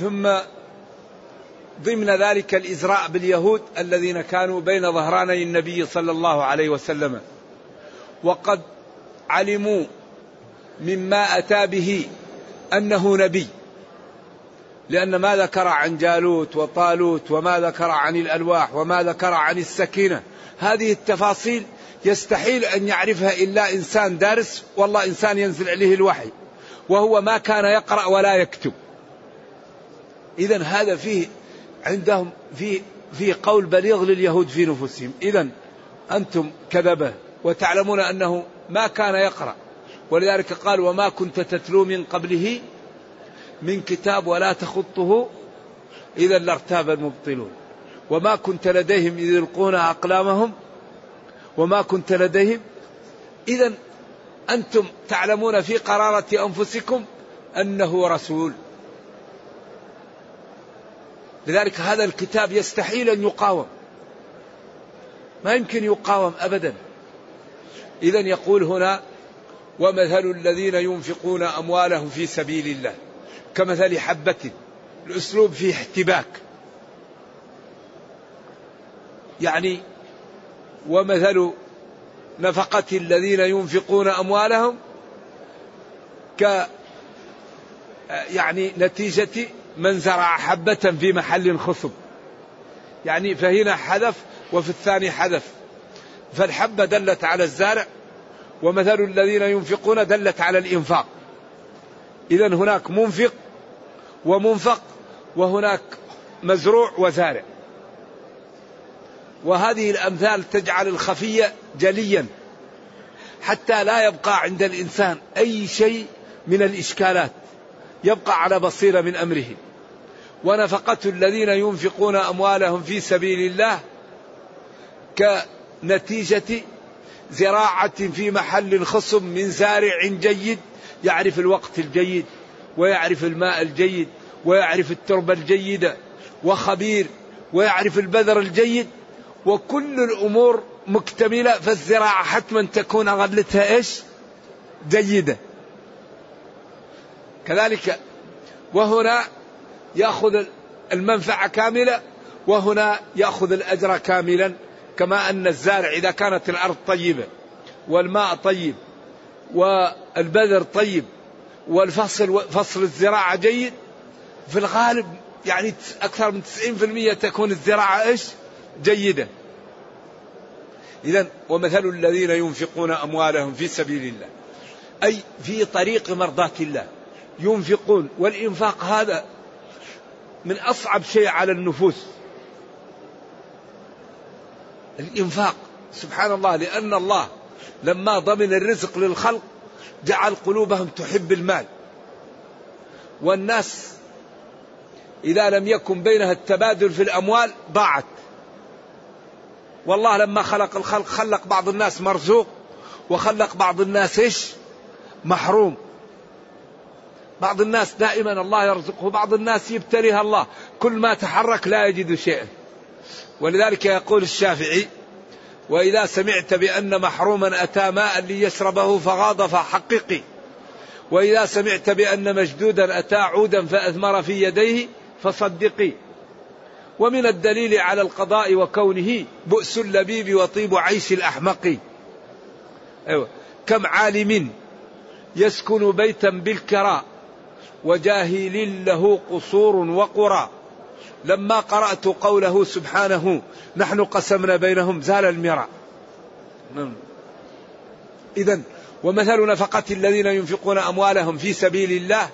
ثم ضمن ذلك الإزراء باليهود الذين كانوا بين ظهراني النبي صلى الله عليه وسلم. وقد علموا مما أتى به أنه نبي. لأن ما ذكر عن جالوت وطالوت وما ذكر عن الألواح وما ذكر عن السكينة هذه التفاصيل يستحيل أن يعرفها إلا إنسان دارس والله إنسان ينزل عليه الوحي وهو ما كان يقرأ ولا يكتب. إذا هذا فيه عندهم في في قول بليغ لليهود في نفوسهم. إذا أنتم كذبة وتعلمون أنه ما كان يقرأ. ولذلك قال وما كنت تتلو من قبله من كتاب ولا تخطه إذا لارتاب المبطلون. وما كنت لديهم إذ يلقون أقلامهم. وما كنت لديهم. إذا أنتم تعلمون في قرارة أنفسكم أنه رسول. لذلك هذا الكتاب يستحيل أن يقاوم. ما يمكن يقاوم أبدا. إذا يقول هنا ومثل الذين ينفقون أموالهم في سبيل الله. كمثل حبة الأسلوب فيه احتباك. يعني ومثل نفقة الذين ينفقون أموالهم ك يعني نتيجة من زرع حبة في محل خصب. يعني فهنا حذف وفي الثاني حذف. فالحبة دلت على الزارع ومثل الذين ينفقون دلت على الإنفاق. إذا هناك منفق ومنفق وهناك مزروع وزارع. وهذه الأمثال تجعل الخفية جليا حتى لا يبقى عند الإنسان أي شيء من الإشكالات. يبقى على بصيرة من أمره. ونفقة الذين ينفقون أموالهم في سبيل الله كنتيجة زراعة في محل خصب من زارع جيد يعرف الوقت الجيد ويعرف الماء الجيد ويعرف التربة الجيدة وخبير ويعرف البذر الجيد وكل الأمور مكتملة فالزراعة حتما تكون غلتها إيش؟ جيدة. كذلك وهنا يأخذ المنفعة كاملة وهنا يأخذ الأجر كاملا كما أن الزارع إذا كانت الأرض طيبة والماء طيب والبذر طيب والفصل فصل الزراعة جيد في الغالب يعني أكثر من 90% تكون الزراعة إيش؟ جيدة. إذا ومثل الذين ينفقون أموالهم في سبيل الله أي في طريق مرضاة الله ينفقون والإنفاق هذا من أصعب شيء على النفوس. الإنفاق. سبحان الله لأن الله لما ضمن الرزق للخلق جعل قلوبهم تحب المال. والناس إذا لم يكن بينها التبادل في الأموال ضاعت. والله لما خلق الخلق خلق بعض الناس مرزوق وخلق بعض الناس إيش؟ محروم. بعض الناس دائما الله يرزقه بعض الناس يبتليها الله. كل ما تحرك لا يجد شيئا. ولذلك يقول الشافعي وإذا سمعت بأن محروما أتى ماء ليشربه فغاض فحققي وإذا سمعت بأن مجدودا أتى عودا فأثمر في يديه فصدقي. ومن الدليل على القضاء وكونه بؤس اللبيب وطيب عيش الأحمق. أيوة. كم عالم يسكن بيتا بالكراء وجاهل له قصور وقرى. لما قرأت قوله سبحانه نحن قسمنا بينهم زال المراء نعم. إذا ومثل نفقة الذين ينفقون أموالهم في سبيل الله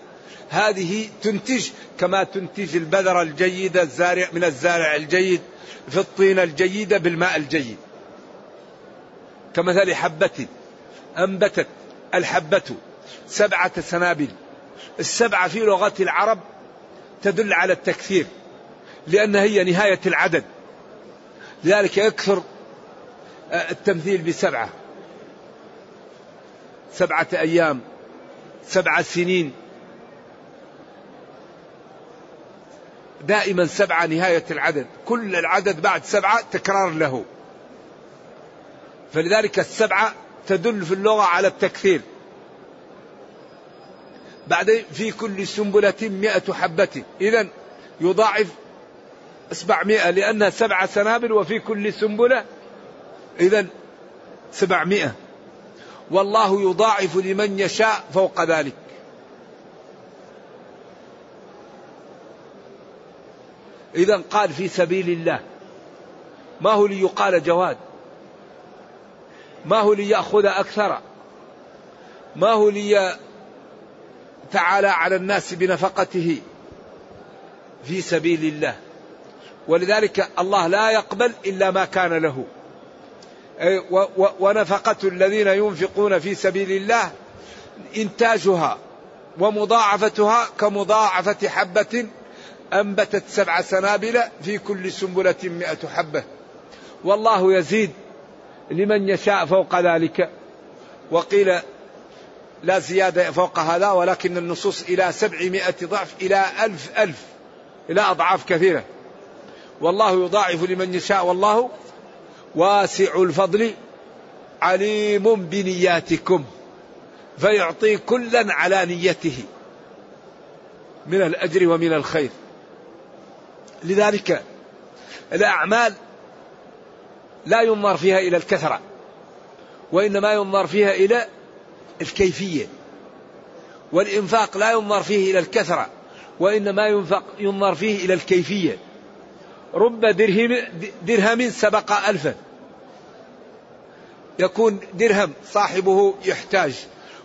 هذه تنتج كما تنتج البذر الجيد الزارع من الزارع الجيد في الطينة الجيدة بالماء الجيد. كمثل حبة أنبتت الحبة سبعة سنابل. السبعة في لغة العرب تدل على التكثير لأنها هي نهاية العدد. لذلك يكثر آه، التمثيل بسبعة. سبعة أيام سبع سنين. دائما سبعة نهاية العدد. كل العدد بعد سبعة تكرار له. فلذلك السبعة تدل في اللغة على التكثير. بعدين في كل سنبلة مئة حبة. إذا يضاعف سبعمائة لأنها سبع سنابل وفي كل سنبلة. إذا سبعمائة. والله يضاعف لمن يشاء فوق ذلك. إذا قال في سبيل الله. ما هو ليقال جواد؟ ما هو ليأخذ أكثر؟ ما هو لي تعالى على الناس بنفقته في سبيل الله. ولذلك الله لا يقبل إلا ما كان له. ونفقة الذين ينفقون في سبيل الله إنتاجها ومضاعفتها كمضاعفة حبة أنبتت سبع سنابل في كل سنبلة مئة حبة. والله يزيد لمن يشاء فوق ذلك. وقيل لا زيادة فوق هذا ولكن النصوص إلى سبعمائة ضعف إلى ألف ألف إلى أضعاف كثيرة. والله يضاعف لمن يشاء والله واسع الفضل عليم بنياتكم فيعطي كلا على نيته من الأجر ومن الخير. لذلك الأعمال لا ينظر فيها إلى الكثرة وإنما ينظر فيها إلى الكيفية. والإنفاق لا ينظر فيه إلى الكثرة وإنما ينفق ينظر فيه إلى الكيفية. رب درهم, درهم سبق ألفا. يكون درهم صاحبه يحتاج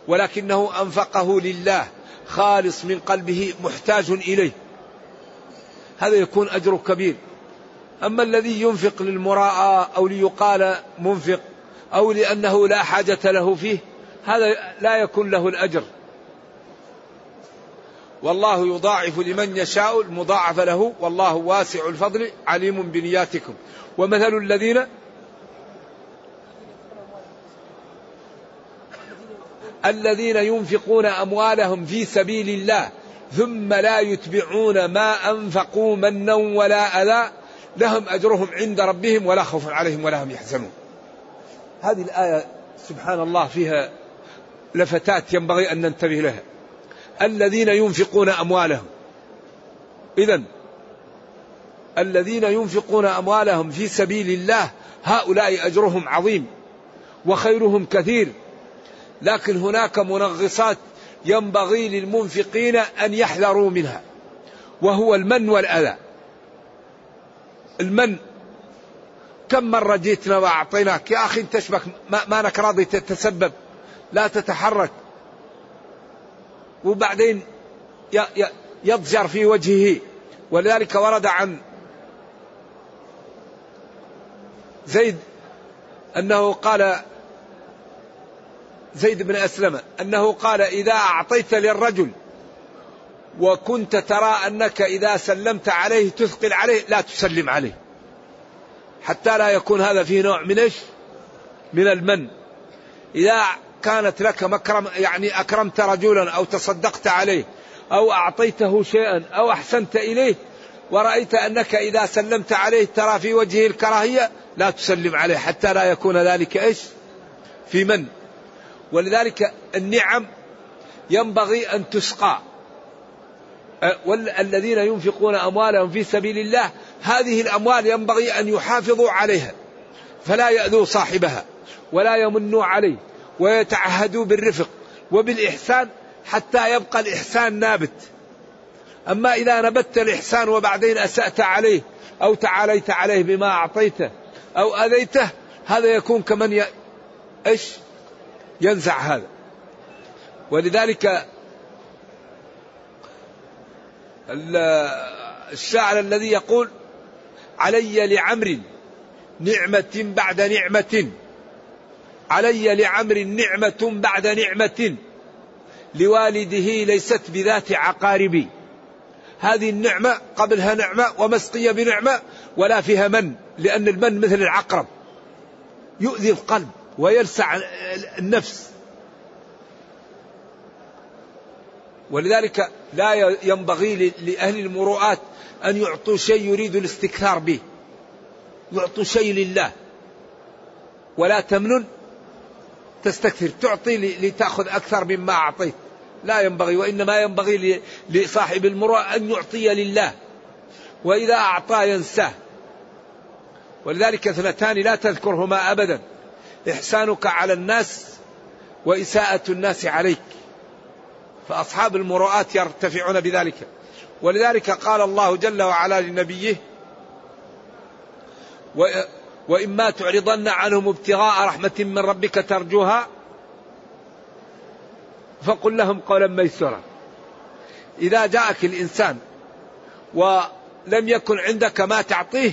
ولكنه أنفقه لله خالص من قلبه محتاج إليه. هذا يكون أجره كبير. أما الذي ينفق للمراءة أو ليقال منفق أو لأنه لا حاجة له فيه هذا لا يكون له الأجر. والله يضاعف لمن يشاء المضاعف له. والله واسع الفضل عليم بنياتكم. ومثل الذين الذين ينفقون أموالهم في سبيل الله ثم لا يتبعون ما أنفقوا منا ولا أذى لهم أجرهم عند ربهم ولا خوف عليهم ولا هم يحزنون. هذه الآية سبحان الله فيها لفتات ينبغي أن ننتبه لها. الذين ينفقون أموالهم. اذا الذين ينفقون أموالهم في سبيل الله هؤلاء أجرهم عظيم وخيرهم كثير لكن هناك منغصات ينبغي للمنفقين أن يحذروا منها وهو المن والأذى المن كم مرة جيتنا وأعطيناك يا أخي تشبك ما, ما أنك راضي تتسبب لا تتحرك. وبعدين يضجر في وجهه. ولذلك ورد عن زيد أنه قال زيد بن أسلم أنه قال إذا أعطيت للرجل وكنت ترى أنك إذا سلمت عليه تثقل عليه لا تسلم عليه. حتى لا يكون هذا فيه نوع من إيش؟ من المن. إذا كانت لك مكرم يعني أكرمت رجلا أو تصدقت عليه أو أعطيته شيئا أو أحسنت إليه ورأيت أنك إذا سلمت عليه ترى في وجهه الكراهية لا تسلم عليه حتى لا يكون ذلك إيش؟ في من؟ ولذلك النعم ينبغي أن تسقى. والذين ينفقون أموالهم في سبيل الله هذه الأموال ينبغي أن يحافظوا عليها فلا يأذوا صاحبها ولا يمنوا عليه. ويتعهدوا بالرفق وبالإحسان حتى يبقى الإحسان نابت. أما إذا نبت الإحسان وبعدين أسأت عليه أو تعاليت عليه بما أعطيته أو أذيته هذا يكون كمن ي... إيش؟ ينزع هذا. ولذلك الشاعر الذي يقول علي لعمر نعمة بعد نعمة. علي لعمر نعمة بعد نعمة. لوالده ليست بذات عقارب. هذه النعمة قبلها نعمة ومسقية بنعمة ولا فيها من لأن المن مثل العقرب. يؤذي القلب ويلسع النفس. ولذلك لا ينبغي لأهل المروءات أن يعطوا شيء يريد الاستكثار به. يعطوا شيء لله. ولا تمنن تستكثر تعطي لتأخذ أكثر مما أعطيت. لا ينبغي وإنما ينبغي لصاحب المروءة أن يعطي لله وإذا أعطى ينساه. ولذلك اثنتان لا تذكرهما أبدا. إحسانك على الناس وإساءة الناس عليك. فأصحاب المروءات يرتفعون بذلك. ولذلك قال الله جل وعلا لنبيه وإما تعرضن عنهم ابتغاء رحمة من ربك ترجوها؟ فقل لهم قولا ميسورا. إذا جاءك الإنسان ولم يكن عندك ما تعطيه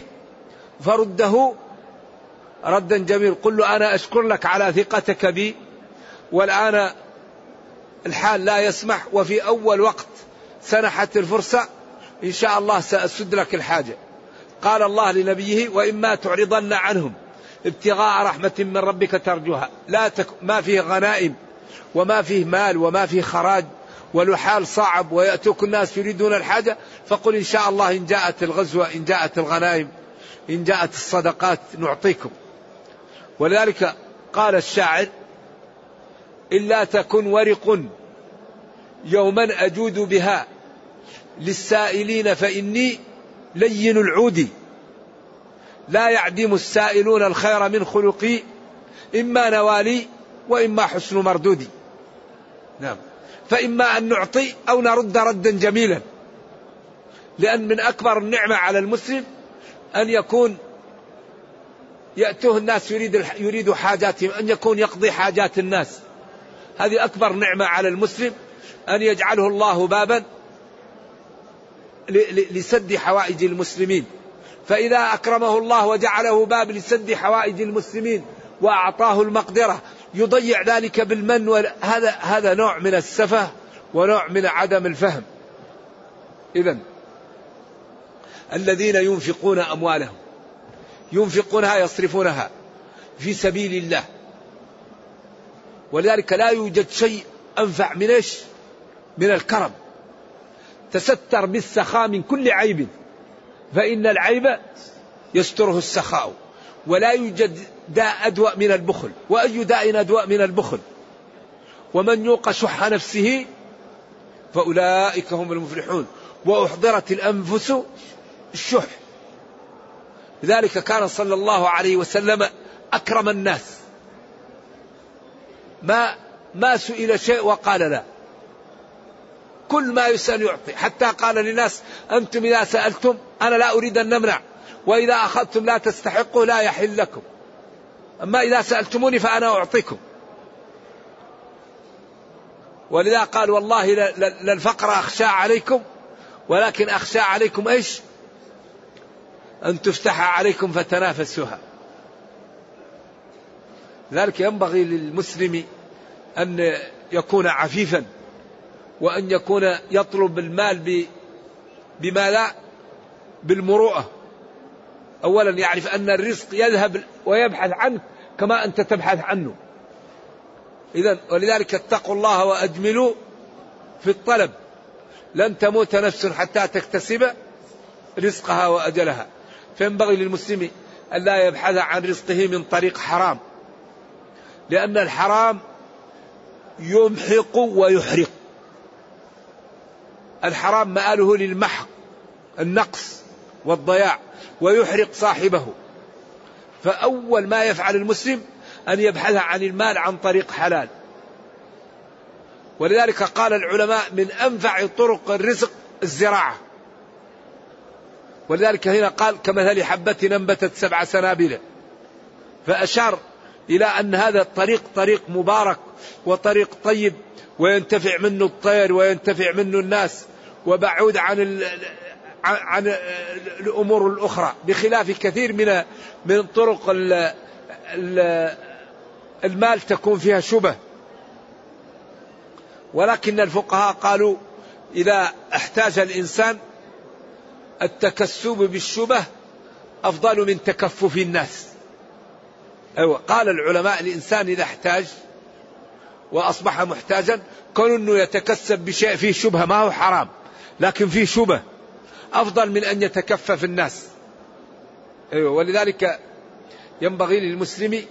فرده ردا جميل قل له أنا أشكر لك على ثقتك بي والآن الحال لا يسمح وفي أول وقت سنحت الفرصة إن شاء الله سأسد لك الحاجة. قال الله لنبيه وإما تعرضن عنهم ابتغاء رحمة من ربك ترجوها. لا تك ما فيه غنائم وما فيه مال وما فيه خراج والحال صعب ويأتوك الناس يريدون الحاجة فقل إن شاء الله إن جاءت الغزوة إن جاءت الغنائم إن جاءت الصدقات نعطيكم. ولذلك قال الشاعر إلا تكن ورق يوما أجود بها للسائلين فإني لين العود. لا يعدم السائلون الخير من خلقي إما نوالي وإما حسن مردودي نعم. فإما أن نعطي أو نرد ردا جميلا. لأن من أكبر النعمة على المسلم أن يكون يأتوه الناس يريد يريد حاجاتهم أن يكون يقضي حاجات الناس. هذه أكبر نعمة على المسلم أن يجعله الله بابا لسد حوائج المسلمين. فإذا أكرمه الله وجعله باب لسد حوائج المسلمين وأعطاه المقدرة يضيع ذلك بالمن هذا هذا نوع من السفه ونوع من عدم الفهم. إذا الذين ينفقون أموالهم ينفقونها يصرفونها في سبيل الله. ولذلك لا يوجد شيء أنفع من إيش؟ من الكرم. تستر بالسخاء من كل عيب فإن العيب يستره السخاء ولا يوجد داء أدوأ من البخل وأي داء أدوأ من البخل ومن يوق شح نفسه فأولئك هم المفلحون. وأحضرت الأنفس الشح. لذلك كان صلى الله عليه وسلم أكرم الناس. ما ما سئل شيء وقال لا. كل ما يسأل يعطي. حتى قال للناس أنتم إذا سألتم أنا لا أريد أن نمنع. وإذا أخذتم لا تستحقوا لا يحل لكم. أما إذا سألتموني فأنا أعطيكم. ولذا قال والله للفقر أخشى عليكم ولكن أخشى عليكم إيش؟ أن تفتح عليكم فتنافسوها. ذلك ينبغي للمسلم أن يكون عفيفا. وأن يكون يطلب المال بما لا بالمروءة. أولا يعرف أن الرزق يذهب ويبحث عنك كما أنت تبحث عنه. إذا ولذلك اتقوا الله وأجملوا في الطلب. لن تموت نفس حتى تكتسب رزقها وأجلها. فينبغي للمسلم أن لا يبحث عن رزقه من طريق حرام. لأن الحرام يمحق ويحرق. الحرام مآله للمحق النقص والضياع ويحرق صاحبه. فأول ما يفعل المسلم أن يبحث عن المال عن طريق حلال. ولذلك قال العلماء من أنفع طرق الرزق الزراعة. ولذلك هنا قال كمثل حبة أنبتت سبع سنابل. فأشار إلى أن هذا الطريق طريق مبارك وطريق طيب وينتفع منه الطير وينتفع منه الناس. وبعود عن عن الأمور الأخرى بخلاف كثير من من طرق المال تكون فيها شبه. ولكن الفقهاء قالوا إذا احتاج الإنسان التكسب بالشبه أفضل من تكفف الناس. أيوة قال العلماء الإنسان إذا احتاج وأصبح محتاجا كون أنه يتكسب بشيء فيه شبهة ما هو حرام. لكن فيه شبه أفضل من أن يتكفف الناس. أيوة ولذلك ينبغي للمسلم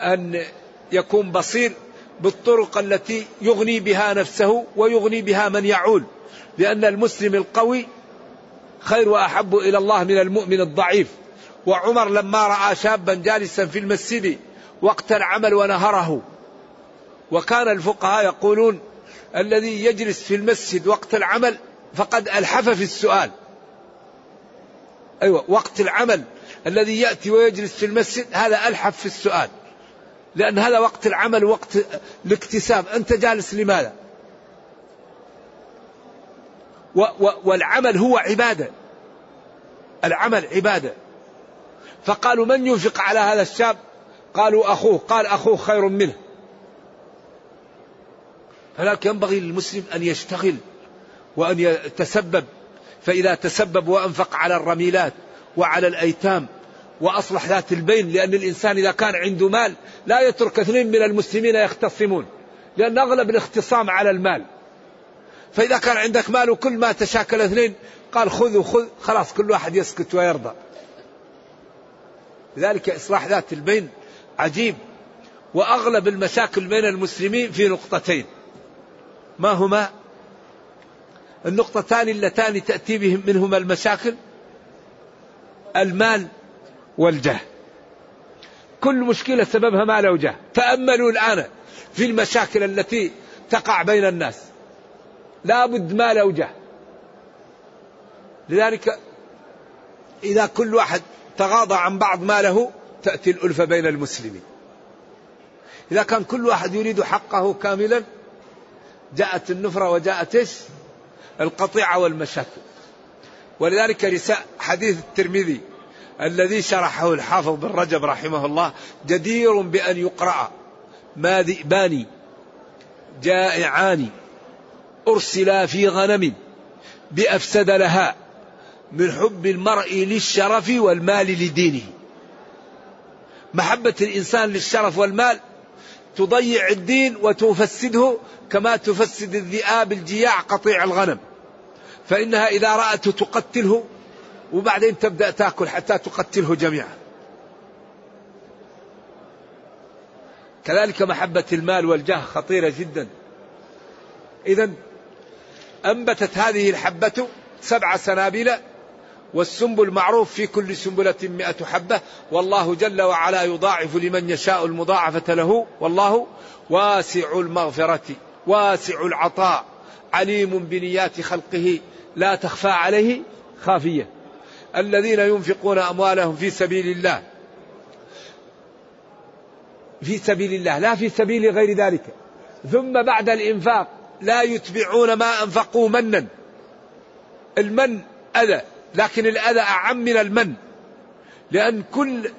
أن يكون بصير بالطرق التي يغني بها نفسه ويغني بها من يعول لأن المسلم القوي خير وأحب إلى الله من المؤمن الضعيف. وعمر لما رأى شابا جالسا في المسجد وقت العمل ونهره وكان الفقهاء يقولون الذي يجلس في المسجد وقت العمل فقد ألحف في السؤال. أيوة وقت العمل الذي يأتي ويجلس في المسجد هذا ألحف في السؤال. لأن هذا وقت العمل وقت الاكتساب. أنت جالس لماذا؟ و و والعمل هو عبادة. العمل عبادة. فقالوا من ينفق على هذا الشاب؟ قالوا أخوه. قال أخوه خير منه. فلذلك ينبغي للمسلم أن يشتغل وأن يتسبب فإذا تسبب وأنفق على الرميلات وعلى الأيتام وأصلح ذات البين لأن الإنسان إذا كان عنده مال لا يترك اثنين من المسلمين يختصمون لأن أغلب الاختصام على المال. فإذا كان عندك مال وكل ما تشاكل اثنين قال خذ وخذ خلاص كل واحد يسكت ويرضى. لذلك إصلاح ذات البين عجيب وأغلب المشاكل بين المسلمين في نقطتين. ما هما؟ النقطتان اللتان تأتي بهم منهما المشاكل المال والجاه. كل مشكلة سببها مال وجاه تأملوا الآن في المشاكل التي تقع بين الناس. لا بد مال وجاه لذلك إذا كل واحد تغاضى عن بعض ماله تأتي الألفة بين المسلمين. إذا كان كل واحد يريد حقه كاملا جاءت النفرة وجاءت إيش؟ القطيعة والمشاكل. ولذلك رساء حديث الترمذي الذي شرحه الحافظ بن رجب رحمه الله جدير بأن يقرأ ما ذئبان جائعان أرسلا في غنم بأفسد لها من حب المرء للشرف والمال لدينه. محبة الإنسان للشرف والمال تضيع الدين وتفسده كما تفسد الذئاب الجياع قطيع الغنم. فإنها إذا رأته تقتله وبعدين تبدأ تأكل حتى تقتله جميعا. كذلك محبة المال والجاه خطيرة جدا. إذا أنبتت هذه الحبة سبع سنابل والسنبل معروف في كل سنبلة مئة حبة والله جل وعلا يضاعف لمن يشاء المضاعفة له والله واسع المغفرة واسع العطاء عليم بنيات خلقه لا تخفى عليه خافية. الذين ينفقون أموالهم في سبيل الله في سبيل الله لا في سبيل غير ذلك. ثم بعد الإنفاق لا يتبعون ما أنفقوا منا. المن أذى. لكن الأذى أعم من المن. لأن كل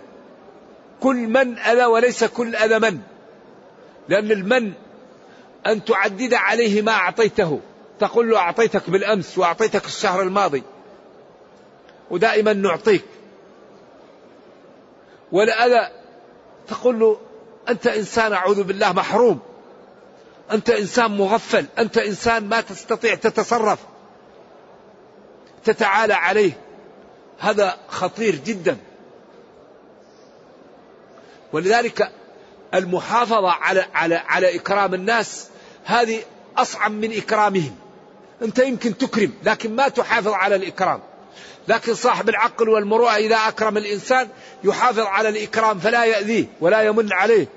كل من أذى وليس كل أذى من. لأن المن أن تعدد عليه ما أعطيته. تقول له أعطيتك بالأمس وأعطيتك الشهر الماضي. ودائما نعطيك. والأذى تقول له أنت إنسان أعوذ بالله محروم. أنت إنسان مغفل. أنت إنسان ما تستطيع تتصرف. تتعالى عليه. هذا خطير جدا. ولذلك المحافظة على على على إكرام الناس هذه أصعب من إكرامهم. أنت يمكن تكرم لكن ما تحافظ على الإكرام. لكن صاحب العقل والمروءة إذا أكرم الإنسان يحافظ على الإكرام فلا يأذيه ولا يمن عليه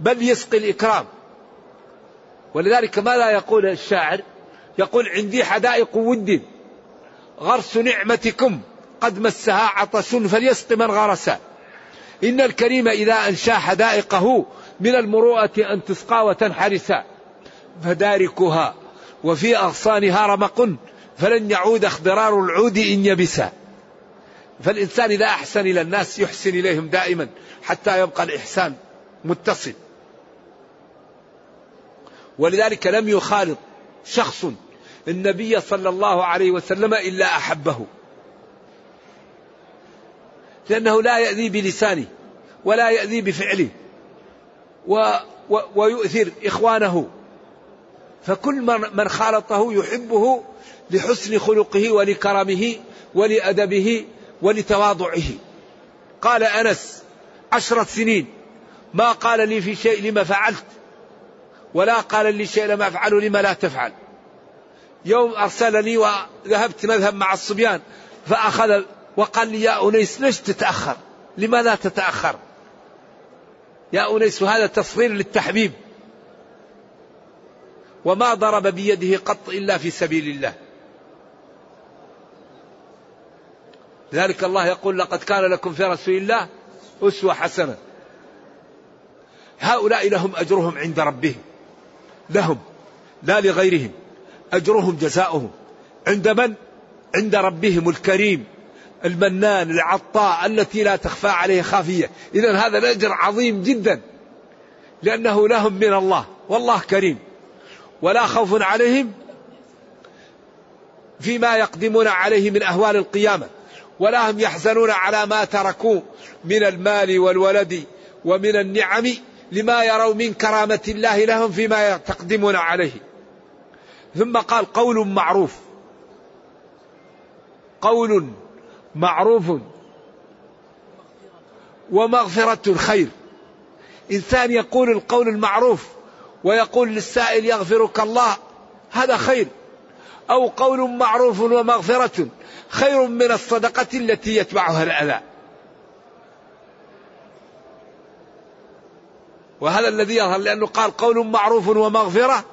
بل يسقي الإكرام. ولذلك ماذا يقول الشاعر يقول عندي حدائق ود. غرس نعمتكم. قد مسها عطش فليسق من غرس. إن الكريم إذا أنشا حدائقه من المروءة أن تسقى وتنحرس. فداركها. وفي أغصانها رمق. فلن يعود اخضرار العود إن يبسا فالإنسان إذا أحسن إلى الناس يحسن إليهم دائما حتى يبقى الإحسان متصل. ولذلك لم يخالط شخص النبي صلى الله عليه وسلم إلا أحبه. لأنه لا يأذي بلسانه ولا يأذي بفعله و و ويؤثر إخوانه. فكل من خالطه يحبه لحسن خلقه ولكرمه ولأدبه ولتواضعه. قال أنس عشرة سنين ما قال لي في شيء لما فعلت ولا قال لي شيء لم أفعله لما لا تفعل. يوم أرسلني وذهبت نذهب مع الصبيان فأخذ وقال لي يا أنيس ليش تتأخر؟ لماذا تتأخر؟ يا أنيس وهذا تصغير للتحبيب. وما ضرب بيده قط إلا في سبيل الله. لذلك الله يقول لقد كان لكم في رسول الله أسوة حسنة. هؤلاء لهم أجرهم عند ربهم لهم لا لغيرهم. أجرهم جزاؤهم. عند من؟ عند ربهم الكريم المنان العطاء التي لا تخفى عليه خافية. إذا هذا الأجر عظيم جدا لأنه لهم من الله والله كريم. ولا خوف عليهم فيما يقدمون عليه من أهوال القيامة. ولا هم يحزنون على ما تركوا من المال والولد ومن النعم لما يروا من كرامة الله لهم فيما يقدمون عليه. ثم قال قول معروف. قول معروف. ومغفرة خير. إنسان يقول القول المعروف ويقول للسائل يغفرك الله هذا خير. أو قول معروف ومغفرة خير من الصدقة التي يتبعها الأذى. وهذا الذي يظهر لأنه قال قول معروف ومغفرة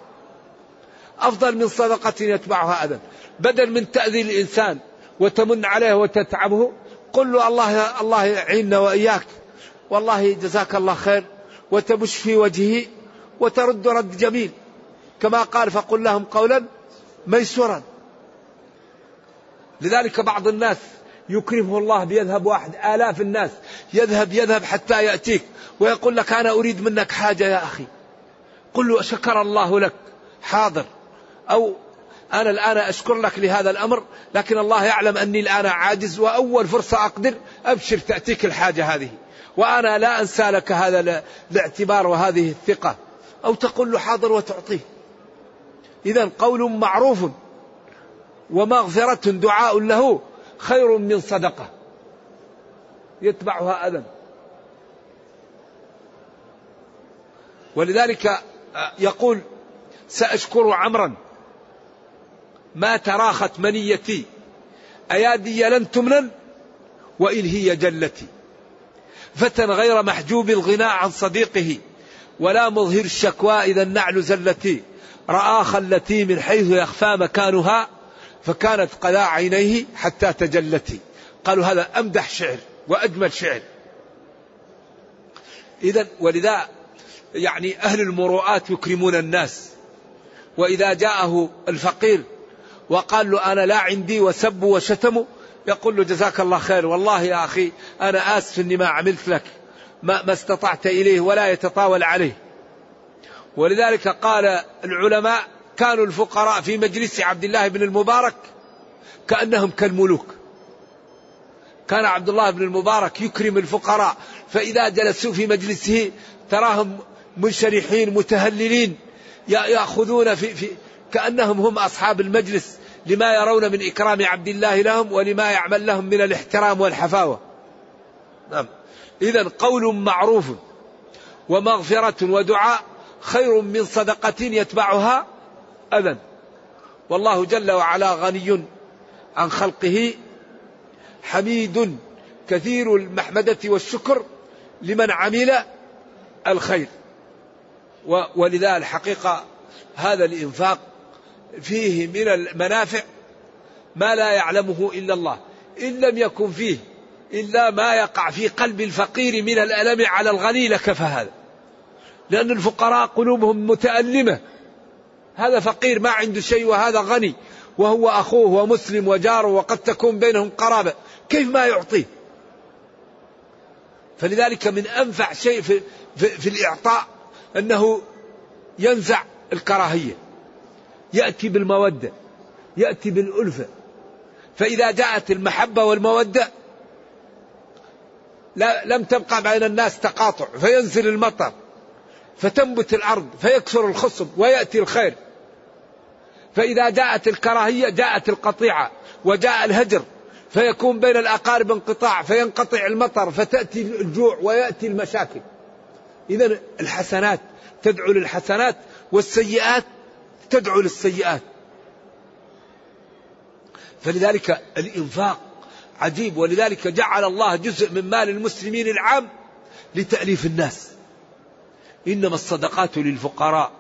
أفضل من صدقة يتبعها أذى بدل من تأذي الإنسان وتمن عليه وتتعبه قل له الله الله يعيننا وإياك. والله جزاك الله خير وتبش في وجهه وترد رد جميل. كما قال فقل لهم قولا ميسورا. لذلك بعض الناس يكرمه الله بيذهب واحد آلاف الناس يذهب يذهب حتى يأتيك ويقول لك أنا أريد منك حاجة يا أخي. قل له شكر الله لك حاضر. أو أنا الآن أشكر لك لهذا الأمر لكن الله يعلم أني الآن عاجز وأول فرصة أقدر أبشر تأتيك الحاجة هذه. وأنا لا أنسى لك هذا الاعتبار وهذه الثقة. أو تقول له حاضر وتعطيه. إذا قول معروف ومغفرة دعاء له خير من صدقة. يتبعها أذى. ولذلك يقول سأشكر عمرا. ما تراخت منيتي. أيادي لن تمنن وإن هي جلتي. فتى غير محجوب الغناء عن صديقه ولا مظهر الشكوى إذا النعل زلتي. رآ خلتي من حيث يخفى مكانها فكانت قلاع عينيه حتى تجلتي. قالوا هذا أمدح شعر وأجمل شعر. إذا ولذا يعني أهل المروءات يكرمون الناس. وإذا جاءه الفقير وقال له أنا لا عندي وسبوا وشتموا يقول له جزاك الله خير. والله يا أخي أنا آسف أني ما عملت لك ما, ما استطعت إليه ولا يتطاول عليه. ولذلك قال العلماء كانوا الفقراء في مجلس عبد الله بن المبارك كأنهم كالملوك. كان عبد الله بن المبارك يكرم الفقراء فإذا جلسوا في مجلسه تراهم منشرحين متهللين يأخذون في, في كأنهم هم أصحاب المجلس. لما يرون من إكرام عبد الله لهم ولما يعمل لهم من الاحترام والحفاوة. نعم. إذا قول معروف ومغفرة ودعاء خير من صدقة يتبعها أذى والله جل وعلا غني عن خلقه حميد كثير المحمدة والشكر لمن عمل الخير. ولذا الحقيقة هذا الإنفاق فيه من المنافع ما لا يعلمه إلا الله. إن لم يكن فيه إلا ما يقع في قلب الفقير من الألم على الغني لكفى هذا. لأن الفقراء قلوبهم متألمة. هذا فقير ما عنده شيء وهذا غني. وهو أخوه ومسلم وجاره وقد تكون بينهم قرابة. كيف ما يعطيه؟ فلذلك من أنفع شيء في, في, في الإعطاء أنه ينزع الكراهية. يأتي بالمودة يأتي بالألفة. فإذا جاءت المحبة والمودة لا لم تبقى بين الناس تقاطع فينزل المطر فتنبت الأرض فيكثر الخصب ويأتي الخير. فإذا جاءت الكراهية جاءت القطيعة وجاء الهجر فيكون بين الأقارب انقطاع فينقطع المطر فتأتي الجوع ويأتي المشاكل. إذا الحسنات تدعو للحسنات والسيئات تدعو للسيئات. فلذلك الإنفاق عجيب ولذلك جعل الله جزء من مال المسلمين العام لتأليف الناس. إنما الصدقات للفقراء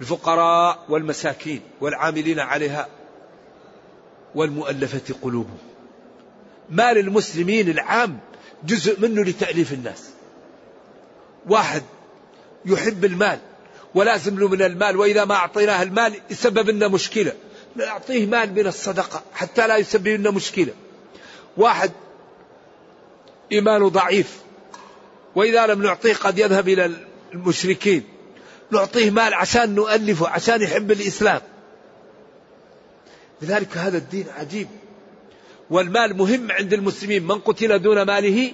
الفقراء والمساكين والعاملين عليها والمؤلفة قلوبهم. مال المسلمين العام جزء منه لتأليف الناس. واحد يحب المال. ولازم له من المال وإذا ما أعطيناه المال يسبب لنا مشكلة. نعطيه مال من الصدقة حتى لا يسبب لنا مشكلة. واحد إيمانه ضعيف. وإذا لم نعطيه قد يذهب إلى المشركين. نعطيه مال عشان نؤلفه عشان يحب الإسلام. لذلك هذا الدين عجيب. والمال مهم عند المسلمين. من قتل دون ماله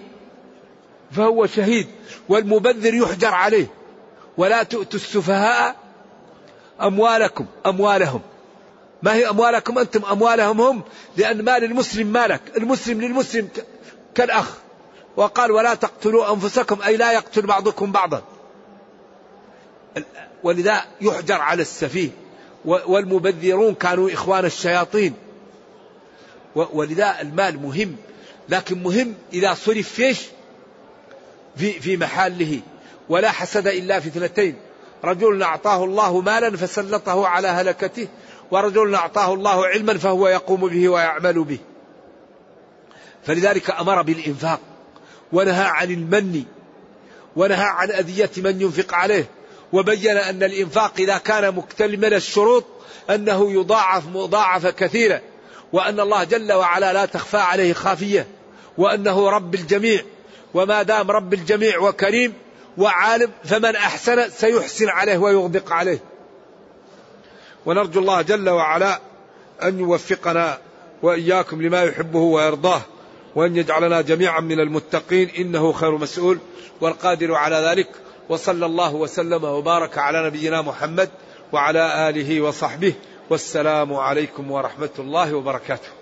فهو شهيد والمبذر يحجر عليه. ولا تؤتوا السفهاء أموالكم أموالهم. ما هي أموالكم أنتم؟ أموالهم هم لأن مال المسلم مالك. المسلم للمسلم كالأخ. وقال ولا تقتلوا أنفسكم أي لا يقتل بعضكم بعضا. ولذا يحجر على السفيه. والمبذرون كانوا إخوان الشياطين. ولذا المال مهم. لكن مهم إذا صرف فيش في, في محله. ولا حسد إلا في اثنتين. رجل أعطاه الله مالا فسلطه على هلكته ورجل أعطاه الله علما فهو يقوم به ويعمل به. فلذلك أمر بالإنفاق ونهى عن المن ونهى عن أذية من ينفق عليه وبين أن الإنفاق إذا كان مكتمل الشروط أنه يضاعف مضاعفة كثيرة وأن الله جل وعلا لا تخفى عليه خافية وأنه رب الجميع وما دام رب الجميع وكريم وعالم فمن أحسن سيحسن عليه ويغدق عليه. ونرجو الله جل وعلا أن يوفقنا وإياكم لما يحبه ويرضاه وأن يجعلنا جميعا من المتقين إنه خير مسؤول والقادر على ذلك. وصلى الله وسلم وبارك على نبينا محمد وعلى آله وصحبه والسلام عليكم ورحمة الله وبركاته.